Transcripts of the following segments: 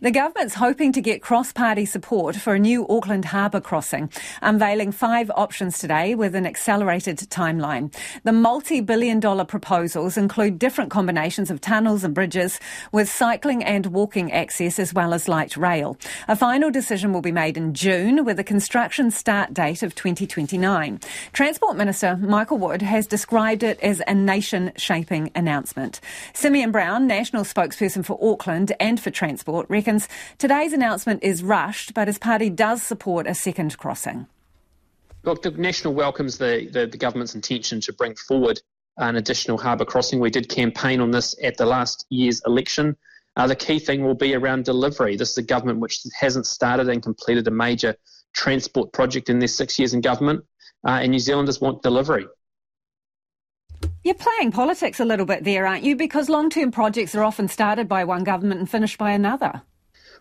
The government's hoping to get cross party support for a new Auckland harbour crossing, unveiling five options today with an accelerated timeline. The multi billion dollar proposals include different combinations of tunnels and bridges with cycling and walking access as well as light rail. A final decision will be made in June with a construction start date of 2029. Transport Minister Michael Wood has described it as a nation shaping announcement. Simeon Brown, National spokesperson for Auckland and for Transport, reckons today's announcement is rushed, but his party does support a second crossing. Look, the National welcomes the, the, the government's intention to bring forward an additional harbour crossing. We did campaign on this at the last year's election. Uh, the key thing will be around delivery. This is a government which hasn't started and completed a major transport project in their six years in government, uh, and New Zealanders want delivery. You're playing politics a little bit there, aren't you? Because long term projects are often started by one government and finished by another.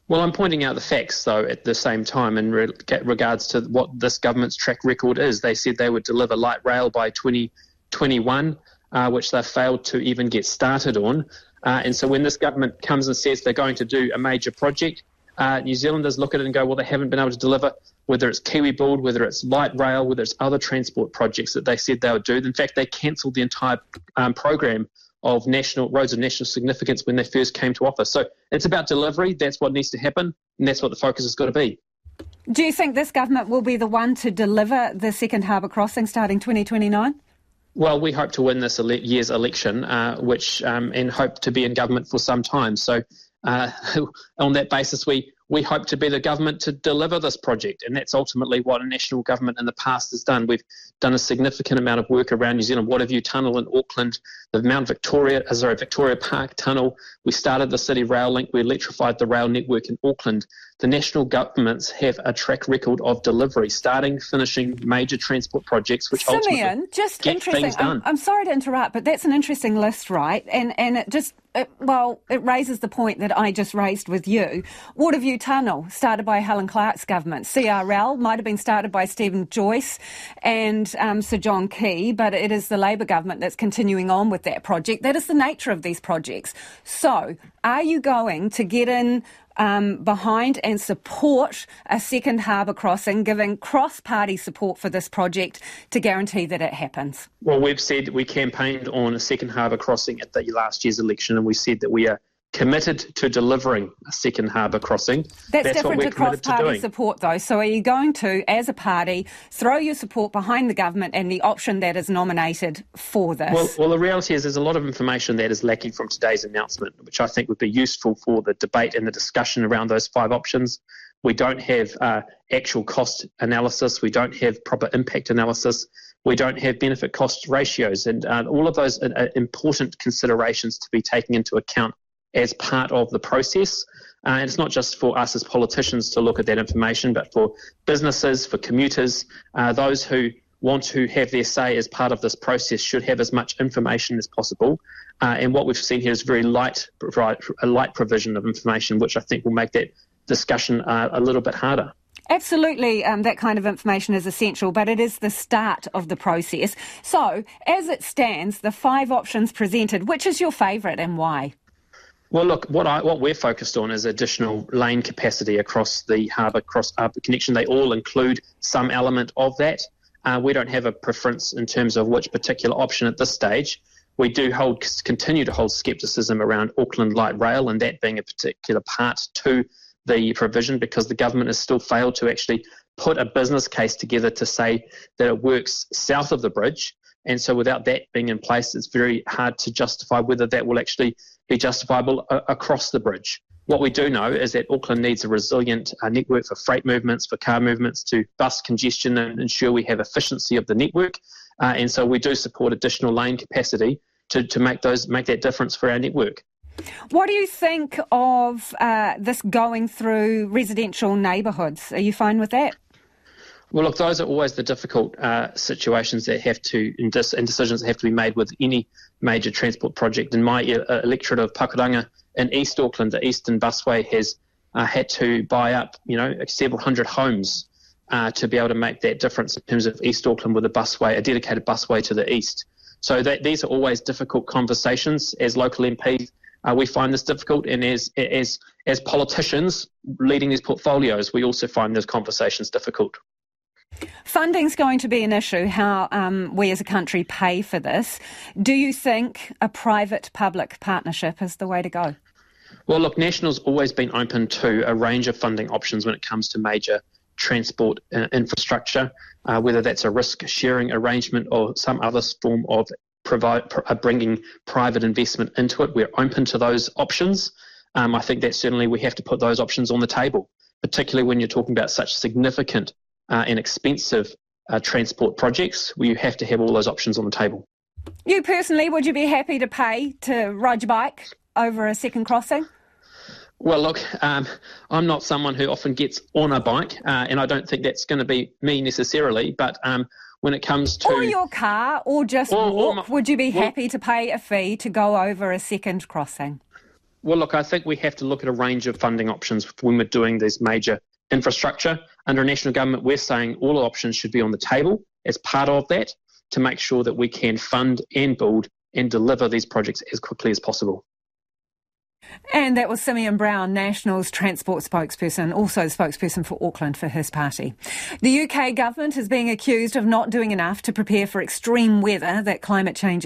Well, I'm pointing out the facts, though, at the same time in re- regards to what this government's track record is. They said they would deliver light rail by 2021, uh, which they failed to even get started on. Uh, and so when this government comes and says they're going to do a major project, uh, New Zealanders look at it and go, well, they haven't been able to deliver, whether it's Kiwi Build, whether it's light rail, whether it's other transport projects that they said they would do. In fact, they cancelled the entire um, program of national roads of national significance when they first came to office. So it's about delivery. That's what needs to happen, and that's what the focus has got to be. Do you think this government will be the one to deliver the second harbour crossing starting 2029? Well, we hope to win this ele- year's election, uh, which um, and hope to be in government for some time. So uh, on that basis, we, we hope to be the government to deliver this project, and that's ultimately what a national government in the past has done. We've done a significant amount of work around New Zealand Waterview Tunnel in Auckland, the Mount Victoria, uh, sorry, Victoria Park Tunnel. We started the City Rail Link. We electrified the rail network in Auckland. The national governments have a track record of delivery, starting, finishing major transport projects, which Simeon, ultimately just get interesting. things done. I'm, I'm sorry to interrupt, but that's an interesting list, right? And and it just it, well, it raises the point that I just raised with you. Waterview Tunnel, started by Helen Clark's government. CRL might have been started by Stephen Joyce and um, Sir John Key, but it is the Labor government that's continuing on with that project. That is the nature of these projects. So, are you going to get in um, behind and support a second harbour crossing, giving cross party support for this project to guarantee that it happens? Well, we've said we campaigned on a second harbour crossing at the last year's election, and we said that we are committed to delivering a second harbour crossing. That's, That's different to cross party support, though. So, are you going to, as a party, throw your support behind the government and the option that is nominated for this? Well, well, the reality is there's a lot of information that is lacking from today's announcement, which I think would be useful for the debate and the discussion around those five options. We don't have uh, actual cost analysis. We don't have proper impact analysis. We don't have benefit cost ratios. And uh, all of those are important considerations to be taken into account as part of the process. Uh, and it's not just for us as politicians to look at that information, but for businesses, for commuters, uh, those who want to have their say as part of this process should have as much information as possible. Uh, and what we've seen here is very light, a light provision of information, which I think will make that discussion uh, a little bit harder. Absolutely, um, that kind of information is essential, but it is the start of the process. So, as it stands, the five options presented, which is your favourite and why? Well, look, what I what we're focused on is additional lane capacity across the harbour cross harbour connection. They all include some element of that. Uh, we don't have a preference in terms of which particular option at this stage. We do hold continue to hold scepticism around Auckland Light Rail and that being a particular part to the provision because the government has still failed to actually put a business case together to say that it works south of the bridge. And so, without that being in place, it's very hard to justify whether that will actually be justifiable a- across the bridge. What we do know is that Auckland needs a resilient uh, network for freight movements, for car movements, to bust congestion and ensure we have efficiency of the network. Uh, and so we do support additional lane capacity to, to make those make that difference for our network. What do you think of uh, this going through residential neighbourhoods? Are you fine with that? Well, look, those are always the difficult uh, situations that have to and, decisions that have to be made with any major transport project. In my uh, electorate of Pakuranga in East Auckland, the Eastern Busway has uh, had to buy up, you know, several hundred homes uh, to be able to make that difference in terms of East Auckland with a busway, a dedicated busway to the east. So that, these are always difficult conversations as local MPs. uh, we find this difficult, and as as as politicians leading these portfolios, we also find those conversations difficult. Funding's going to be an issue, how um, we as a country pay for this. Do you think a private public partnership is the way to go? Well, look, National's always been open to a range of funding options when it comes to major transport uh, infrastructure, uh, whether that's a risk sharing arrangement or some other form of provide, uh, bringing private investment into it. We're open to those options. Um, I think that certainly we have to put those options on the table, particularly when you're talking about such significant uh, and expensive uh, transport projects where you have to have all those options on the table. You personally, would you be happy to pay to ride your bike over a second crossing? Well, look, um, I'm not someone who often gets on a bike, uh, and I don't think that's going to be me necessarily. But um, when it comes to or your car, or just or, walk, or my, would you be well, happy to pay a fee to go over a second crossing? Well, look, I think we have to look at a range of funding options when we're doing these major infrastructure. Under national government, we're saying all options should be on the table as part of that to make sure that we can fund and build and deliver these projects as quickly as possible. And that was Simeon Brown, National's transport spokesperson, also spokesperson for Auckland for his party. The UK government is being accused of not doing enough to prepare for extreme weather that climate change is